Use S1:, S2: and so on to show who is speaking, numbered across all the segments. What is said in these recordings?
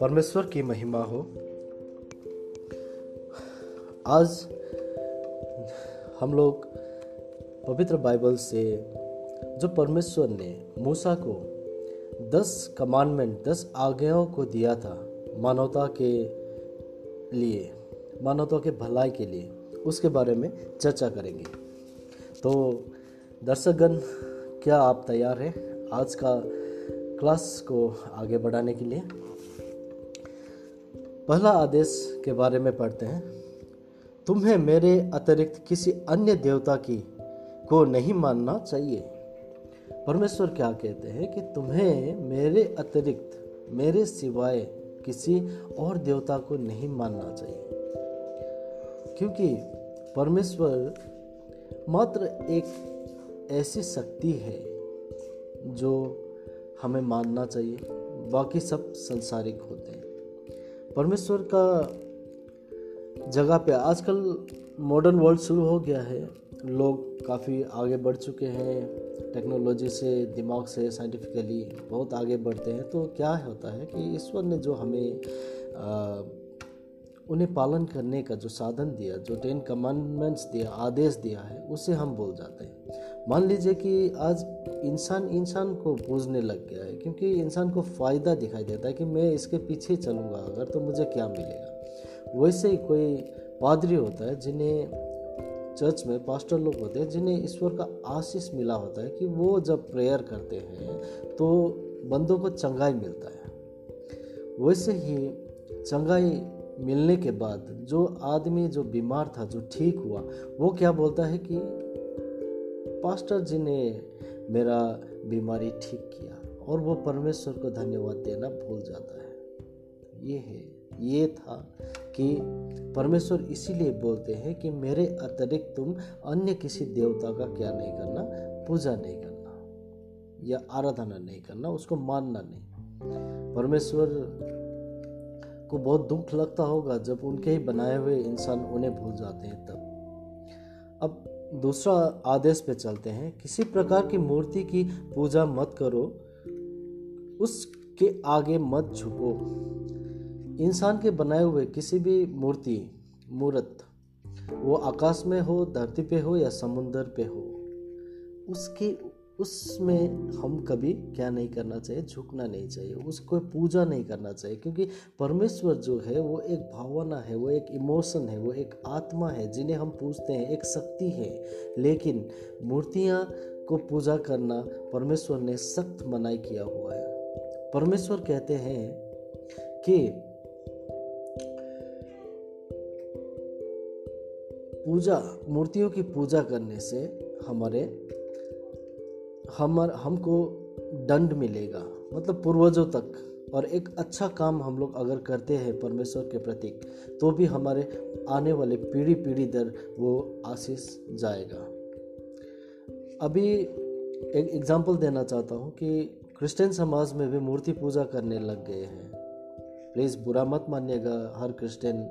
S1: परमेश्वर की महिमा हो। आज हम लोग पवित्र बाइबल से जो परमेश्वर ने मूसा को दस कमांडमेंट, दस आज्ञाओं को दिया था मानवता के लिए, मानवता के भलाई के लिए, उसके बारे में चर्चा करेंगे। तो दर्शकगण, क्या आप तैयार हैं आज का क्लास को आगे बढ़ाने के लिए? पहला आदेश के बारे में पढ़ते हैं। तुम्हें मेरे अतिरिक्त किसी अन्य देवता की को नहीं मानना चाहिए। परमेश्वर क्या कहते हैं कि तुम्हें मेरे अतिरिक्त, मेरे सिवाय किसी और देवता को नहीं मानना चाहिए। क्योंकि परमेश्वर मात्र एक ऐसी शक्ति है जो हमें मानना चाहिए। बाकी सब संसारिक होते हैं। परमेश्वर का जगह पे आजकल मॉडर्न वर्ल्ड शुरू हो गया है। लोग काफ़ी आगे बढ़ चुके हैं। टेक्नोलॉजी से दिमाग से साइंटिफिकली बहुत आगे बढ़ते हैं। तो क्या होता है कि ईश्वर ने जो हमें आ, उन्हें पालन करने का जो साधन दिया जो टेन कमांडमेंट्स दिया आदेश दिया है उसे हम भूल जाते हैं। मान लीजिए कि आज इंसान इंसान को बूझने लग गया है, क्योंकि इंसान को फ़ायदा दिखाई देता है कि मैं इसके पीछे चलूँगा, अगर तो मुझे क्या मिलेगा। वैसे ही कोई पादरी होता है जिन्हें चर्च में पास्टर लोग होते हैं, जिन्हें ईश्वर का आशीष मिला होता है कि वो जब प्रेयर करते हैं तो बंदों को चंगाई मिलता है। वैसे ही चंगाई मिलने के बाद जो आदमी, जो बीमार था, जो ठीक हुआ, वो क्या बोलता है कि पास्टर जी ने मेरा बीमारी ठीक किया और वो परमेश्वर को धन्यवाद देना भूल जाता है। ये है, ये था कि परमेश्वर इसीलिए बोलते हैं कि मेरे अतिरिक्त तुम अन्य किसी देवता का क्या नहीं करना, पूजा नहीं करना या आराधना नहीं करना, उसको मानना नहीं। परमेश्वर को बहुत दुख लगता होगा जब उनके ही बनाए हुए इंसान उन्हें भूल जाते हैं तब। अब दूसरा आदेश पे चलते हैं, किसी प्रकार की मूर्ति की पूजा मत करो, उसके आगे मत झुको। इंसान के बनाए हुए किसी भी मूर्ति, मूर्त, वो आकाश में हो, धरती पे हो या समुंदर पे हो, उसके उसमें हम कभी क्या नहीं करना चाहिए, झुकना नहीं चाहिए, उसको पूजा नहीं करना चाहिए, क्योंकि परमेश्वर जो है वो एक भावना है, वो एक इमोशन है, वो एक आत्मा है, जिन्हें हम पूछते हैं, एक शक्ति है। लेकिन मूर्तियाँ को पूजा करना परमेश्वर ने सख्त मनाई किया हुआ है। परमेश्वर कहते हैं कि पूजा, मूर्तियों की पूजा करने से हमारे हम हमको दंड मिलेगा मतलब पूर्वजों तक। और एक अच्छा काम हम लोग अगर करते हैं परमेश्वर के प्रति तो भी हमारे आने वाले पीढ़ी पीढ़ी दर वो आशीष जाएगा। अभी एक एग्ज़ाम्पल देना चाहता हूँ कि क्रिश्चियन समाज में भी मूर्ति पूजा करने लग गए हैं। प्लीज़ बुरा मत मानिएगा, हर क्रिश्चियन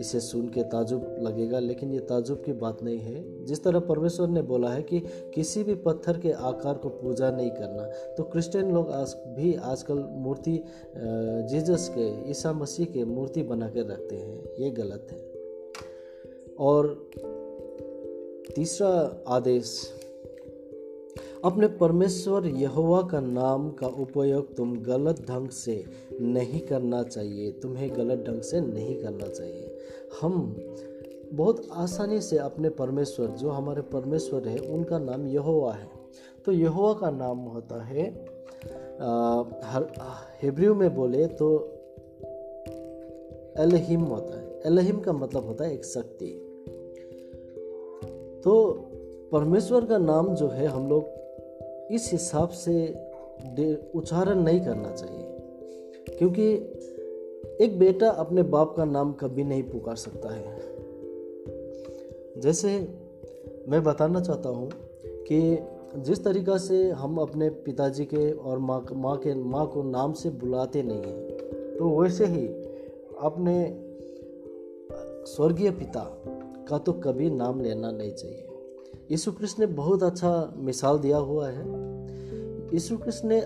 S1: इसे सुन के ताजुब लगेगा, लेकिन ये ताजुब की बात नहीं है। जिस तरह परमेश्वर ने बोला है कि किसी भी पत्थर के आकार को पूजा नहीं करना तो क्रिश्चियन लोग आज भी आजकल मूर्ति जीजस के, ईसा मसीह के मूर्ति बना कर रखते हैं। ये गलत है। और तीसरा आदेश अपने परमेश्वर यहोवा का नाम का उपयोग तुम गलत ढंग से नहीं करना चाहिए, तुम्हें गलत ढंग से नहीं करना चाहिए। हम बहुत आसानी से अपने परमेश्वर, जो हमारे परमेश्वर है, उनका नाम यहोवा है। तो यहोवा का नाम होता है हिब्रू में बोले तो एलहिम होता है। एलहिम का मतलब होता है एक शक्ति। तो परमेश्वर का नाम जो है, हम लोग इस हिसाब से उच्चारण नहीं करना चाहिए। क्योंकि एक बेटा अपने बाप का नाम कभी नहीं पुकार सकता है। जैसे मैं बताना चाहता हूँ कि जिस तरीक़ा से हम अपने पिताजी के और माँ माँ के, माँ को नाम से बुलाते नहीं हैं तो वैसे ही अपने स्वर्गीय पिता का तो कभी नाम लेना नहीं चाहिए। यीशु कृष्ण ने बहुत अच्छा मिसाल दिया हुआ है। यीशु कृष्ण ने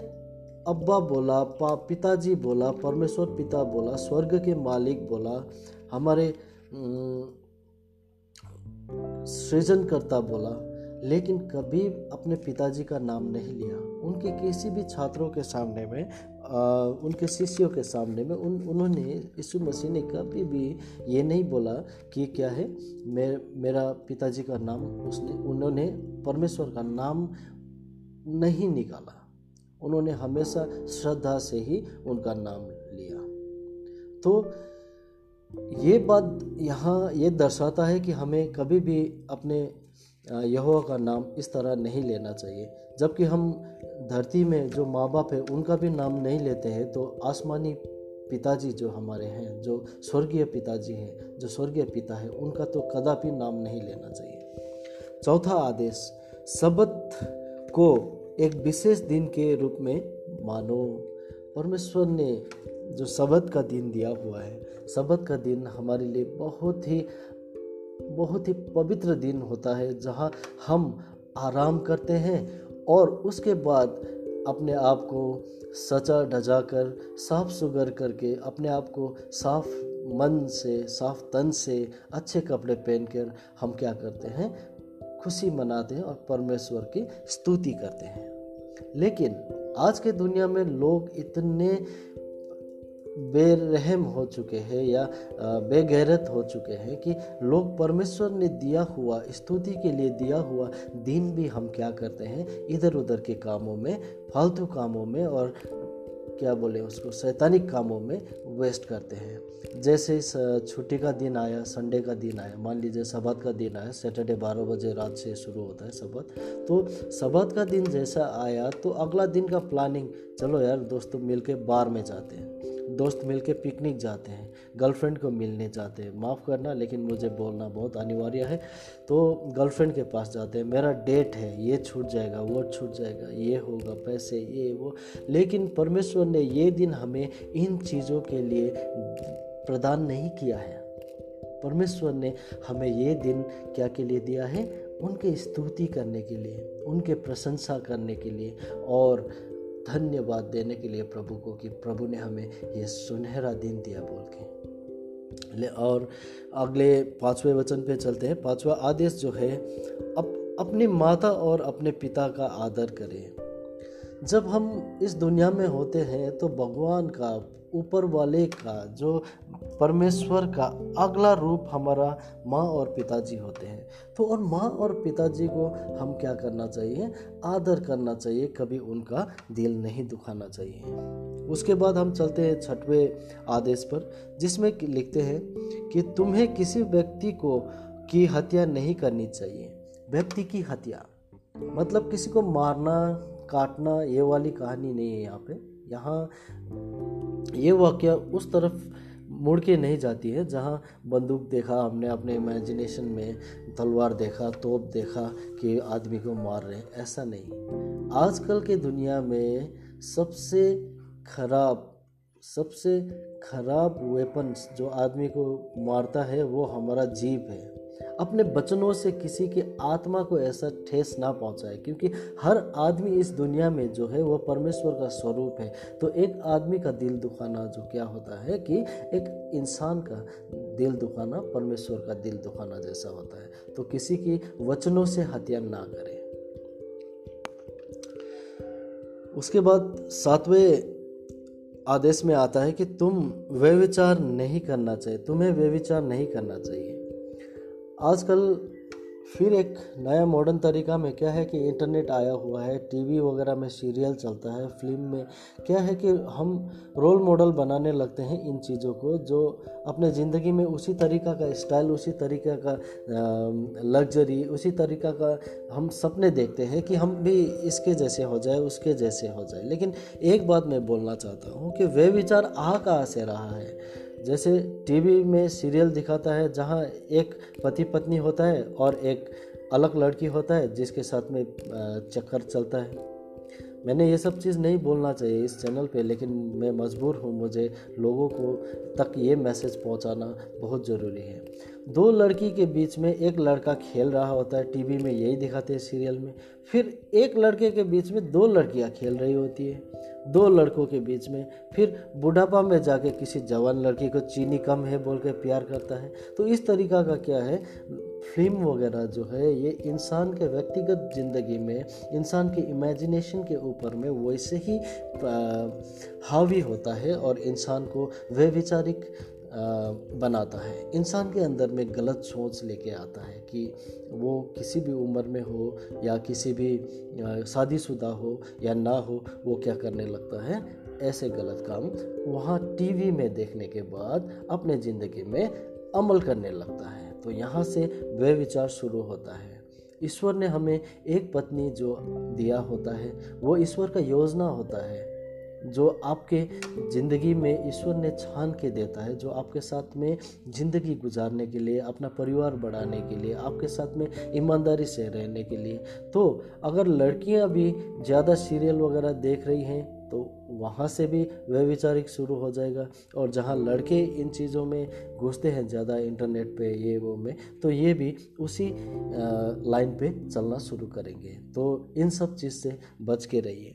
S1: अब्बा बोला, पा, पिताजी बोला, परमेश्वर पिता बोला, स्वर्ग के मालिक बोला, हमारे सृजनकर्ता बोला, लेकिन कभी अपने पिताजी का नाम नहीं लिया। उनके किसी भी छात्रों के सामने में उनके शिष्यों के सामने में उन, उन्होंने, यीशु मसीह ने कभी भी ये नहीं बोला कि क्या है मे मेरा पिताजी का नाम उसने, उन्होंने परमेश्वर का नाम नहीं निकाला। उन्होंने हमेशा श्रद्धा से ही उनका नाम लिया। तो ये बात यहाँ, ये दर्शाता है कि हमें कभी भी अपने यहोवा का नाम इस तरह नहीं लेना चाहिए। जबकि हम धरती में जो माँ बाप है, उनका भी नाम नहीं लेते हैं तो आसमानी पिताजी जो हमारे हैं, जो स्वर्गीय पिताजी हैं, जो स्वर्गीय पिता है, उनका तो कदापि नाम नहीं लेना चाहिए। चौथा आदेश सबत को एक विशेष दिन के रूप में मानो। परमेश्वर ने जो सबत का दिन दिया हुआ है सबत का दिन हमारे लिए बहुत ही बहुत ही पवित्र दिन होता है, जहाँ हम आराम करते हैं और उसके बाद अपने आप को सचा डजा कर, साफ़ सुगर करके अपने आप को साफ़ मन से, साफ़ तन से अच्छे कपड़े पहनकर हम क्या करते हैं? खुशी मनाते हैं और परमेश्वर की स्तुति करते हैं। लेकिन आज के दुनिया में लोग इतने बेरहम हो चुके हैं या बेगैरत हो चुके हैं कि लोग परमेश्वर ने दिया हुआ, स्तुति के लिए दिया हुआ दिन भी हम क्या करते हैं? इधर उधर के कामों में, फालतू कामों में और क्या बोले उसको सैतानिक कामों में वेस्ट करते हैं। जैसे छुट्टी का दिन आया संडे का दिन आया, मान लीजिए सबात का दिन आया सैटरडे बारह बजे रात से शुरू होता है सबात तो सबात का दिन जैसा आया तो अगला दिन का प्लानिंग चलो यार दोस्तों मिल के बार में जाते हैं। दोस्त मिल के पिकनिक जाते हैं गर्लफ्रेंड को मिलने जाते हैं। माफ़ करना, लेकिन मुझे बोलना बहुत अनिवार्य है। तो गर्लफ्रेंड के पास जाते हैं, मेरा डेट है, ये छूट जाएगा, वो छूट जाएगा, ये होगा, पैसे, ये, वो। लेकिन परमेश्वर ने ये दिन हमें इन चीज़ों के लिए प्रदान नहीं किया है। परमेश्वर ने हमें ये दिन क्या के लिए दिया है? उनके स्तुति करने के लिए, उनके प्रशंसा करने के लिए। और धन्यवाद देने के लिए प्रभु को कि प्रभु ने हमें ये सुनहरा दिन दिया बोल के। ले और अगले पाँचवें वचन पे चलते हैं। पांचवा आदेश जो है अप, अपनी माता और अपने पिता का आदर करें। जब हम इस दुनिया में होते हैं तो भगवान का, ऊपर वाले का, जो परमेश्वर का अगला रूप हमारा माँ और पिताजी होते हैं। तो और माँ और पिताजी को हम क्या करना चाहिए? आदर करना चाहिए। कभी उनका दिल नहीं दुखाना चाहिए। उसके बाद हम चलते हैं छठवें आदेश पर, जिसमें लिखते हैं कि तुम्हें किसी व्यक्ति को की हत्या नहीं करनी चाहिए। व्यक्ति की हत्या मतलब किसी को मारना काटना ये वाली कहानी नहीं है यहाँ पे। यहाँ ये वाक्य उस तरफ़ मुड़ के नहीं जाती है, जहाँ बंदूक देखा, हमने अपने इमेजिनेशन में तलवार देखा, तोप देखा कि आदमी को मार रहे हैं। ऐसा नहीं। आजकल के दुनिया में सबसे खराब सबसे खराब वेपन्स जो आदमी को मारता है वो हमारा जीप है। अपने बचनों से किसी की आत्मा को ऐसा ठेस ना पहुँचाए, क्योंकि हर आदमी इस दुनिया में जो है वह परमेश्वर का स्वरूप है। तो एक आदमी का दिल दुखाना जो क्या होता है कि एक इंसान का दिल दुखाना, परमेश्वर का दिल दुखाना जैसा होता है। तो किसी की वचनों से हत्या ना करें। उसके बाद सातवें आदेश में आता है कि तुम वे विचार नहीं करना चाहिए, तुम्हें व्यविचार नहीं करना चाहिए। आजकल फिर एक नया मॉडर्न तरीका में क्या है कि इंटरनेट आया हुआ है टीवी वगैरह में सीरियल चलता है फ़िल्म में। क्या है कि हम रोल मॉडल बनाने लगते हैं इन चीज़ों को जो अपने ज़िंदगी में उसी तरीका का स्टाइल उसी तरीका का लग्जरी उसी तरीका का हम सपने देखते हैं कि हम भी इसके जैसे हो जाए, उसके जैसे हो जाए। लेकिन एक बात मैं बोलना चाहता हूँ कि वे विचार आ कहाँ से रहा है? जैसे टीवी में सीरियल दिखाता है, जहाँ एक पति पत्नी होता है और एक अलग लड़की होता है, जिसके साथ में चक्कर चलता है। मैंने ये सब चीज़ नहीं बोलना चाहिए इस चैनल पे, लेकिन मैं मजबूर हूँ, मुझे लोगों को तक ये मैसेज पहुँचाना बहुत ज़रूरी है। दो लड़की के बीच में एक लड़का खेल रहा होता है, टीवी में यही दिखाते हैं सीरियल में। फिर एक लड़के के बीच में दो लड़कियाँ खेल रही होती है। दो लड़कों के बीच में। फिर बुढ़ापा में जाके किसी जवान लड़की को चीनी कम है बोल के प्यार करता है। तो इस तरीका का क्या है? फ़िल्म वगैरह जो है, ये इंसान के व्यक्तिगत ज़िंदगी में, इंसान के इमेजिनेशन के ऊपर में वैसे ही हावी होता है और इंसान को वे विचारिक बनाता है। इंसान के अंदर में गलत सोच लेके आता है कि वो किसी भी उम्र में हो या किसी भी शादीशुदा हो या ना हो, वो क्या करने लगता है? ऐसे गलत काम वहाँ टीवी में देखने के बाद अपने ज़िंदगी में अमल करने लगता है। तो यहाँ से वे विचार शुरू होता है। ईश्वर ने हमें एक पत्नी जो दिया होता है, वो ईश्वर का योजना होता है। जो आपके ज़िंदगी में ईश्वर ने छान के देता है, जो आपके साथ में ज़िंदगी गुजारने के लिए, अपना परिवार बढ़ाने के लिए, आपके साथ में ईमानदारी से रहने के लिए। तो अगर लड़कियाँ भी ज़्यादा सीरियल वगैरह देख रही हैं तो वहाँ से भी व्यविचारिक शुरू हो जाएगा। और जहाँ लड़के इन चीज़ों में घुसते हैं ज़्यादा इंटरनेट पे, ये वो में तो ये भी उसी लाइन पे चलना शुरू करेंगे। तो इन सब चीज़ से बच के रहिए।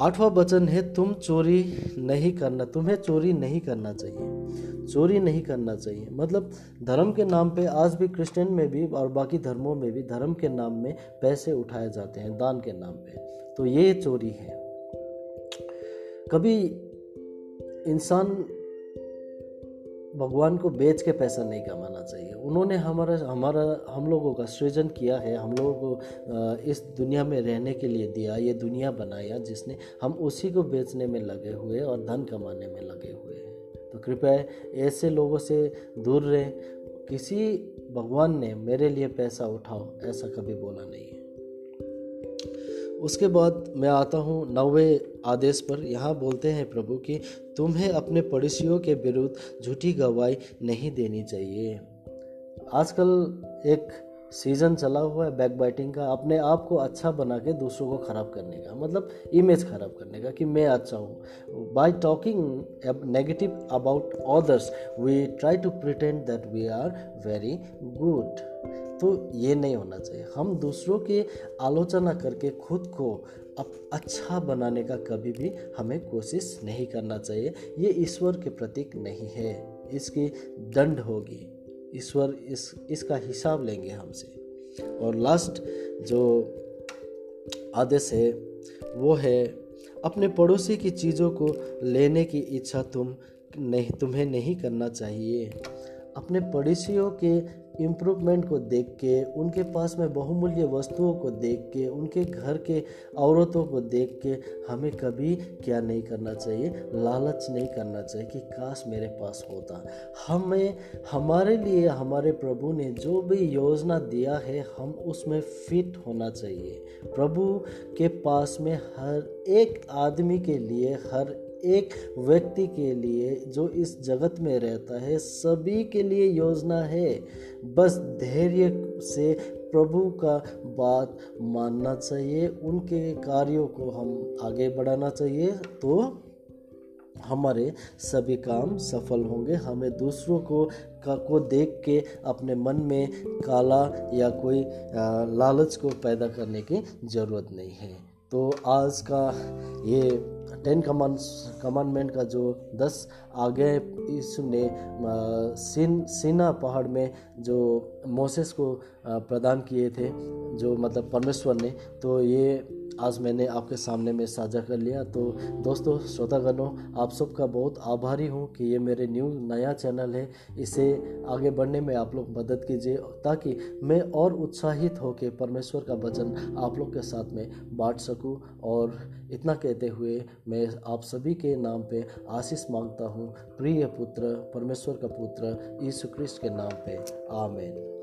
S1: आठवां वचन है, तुम चोरी नहीं करना, तुम्हें चोरी नहीं करना चाहिए। चोरी नहीं करना चाहिए। मतलब धर्म के नाम पे आज भी क्रिश्चियन में भी और बाकी धर्मों में भी धर्म के नाम में पैसे उठाए जाते हैं, दान के नाम पे। तो ये चोरी है। कभी इंसान भगवान को बेच के पैसा नहीं कमाना चाहिए। उन्होंने हमारा हमारा, हम लोगों का सृजन किया है। हम लोगों को इस दुनिया में रहने के लिए दिया, ये दुनिया बनाया जिसने, हम उसी को बेचने में लगे हुए और धन कमाने में लगे हुए हैं। तो कृपया ऐसे लोगों से दूर रहें। किसी भगवान ने मेरे लिए पैसा उठाओ, ऐसा कभी बोला नहीं है। उसके बाद मैं आता हूँ नवे आदेश पर। यहाँ बोलते हैं प्रभु कि तुम्हें अपने पड़ोसियों के विरुद्ध झूठी गवाही नहीं देनी चाहिए। आजकल एक सीज़न चला हुआ है बैक बाइटिंग का। अपने आप को अच्छा बना के दूसरों को ख़राब करने का मतलब इमेज ख़राब करने का कि मैं अच्छा हूँ। By talking negative about others we try to pretend that we are very good तो ये नहीं होना चाहिए। हम दूसरों की आलोचना करके खुद को अच्छा बनाने का कभी भी हमें कोशिश नहीं करना चाहिए। ये ईश्वर के प्रतीक नहीं है। इसकी दंड होगी। ईश्वर इस, इसका हिसाब लेंगे हमसे। और लास्ट जो आदेश है, वो है, अपने पड़ोसी की चीज़ों को लेने की इच्छा तुम नहीं, तुम्हें नहीं करना चाहिए। अपने पड़ोसियों के इम्प्रूवमेंट को देख के, उनके पास में बहुमूल्य वस्तुओं को देख के, उनके घर के औरतों को देख के हमें कभी क्या नहीं करना चाहिए, लालच नहीं करना चाहिए कि काश मेरे पास होता। हमें, हमारे लिए, हमारे प्रभु ने जो भी योजना दिया है, हम उसमें फिट होना चाहिए। प्रभु के पास में हर एक आदमी के लिए, हर एक व्यक्ति के लिए जो इस जगत में रहता है, सभी के लिए योजना है। बस धैर्य से प्रभु का बात मानना चाहिए, उनके कार्यों को हम आगे बढ़ाना चाहिए तो हमारे सभी काम सफल होंगे। हमें दूसरों को, का, को देख के अपने मन में काला या कोई लालच को पैदा करने की ज़रूरत नहीं है। तो आज का ये टेन कमांड्स कमांडमेंट का जो दस आगे इसने सिन, सीना पहाड़ में जो मोसेस को प्रदान किए थे, जो मतलब परमेश्वर ने तो ये आज मैंने आपके सामने में साझा कर लिया। तो दोस्तों, श्रोतागणों, आप सबका बहुत आभारी हूँ कि ये मेरे न्यू, नया चैनल है। इसे आगे बढ़ने में आप लोग मदद कीजिए ताकि मैं और उत्साहित होकर परमेश्वर का वचन आप लोग के साथ में बांट सकूँ। और इतना कहते हुए मैं आप सभी के नाम पे आशीष माँगता हूँ। प्रिय पुत्र, परमेश्वर का पुत्र, यीशु क्रिस्ट के नाम पे। आमेन।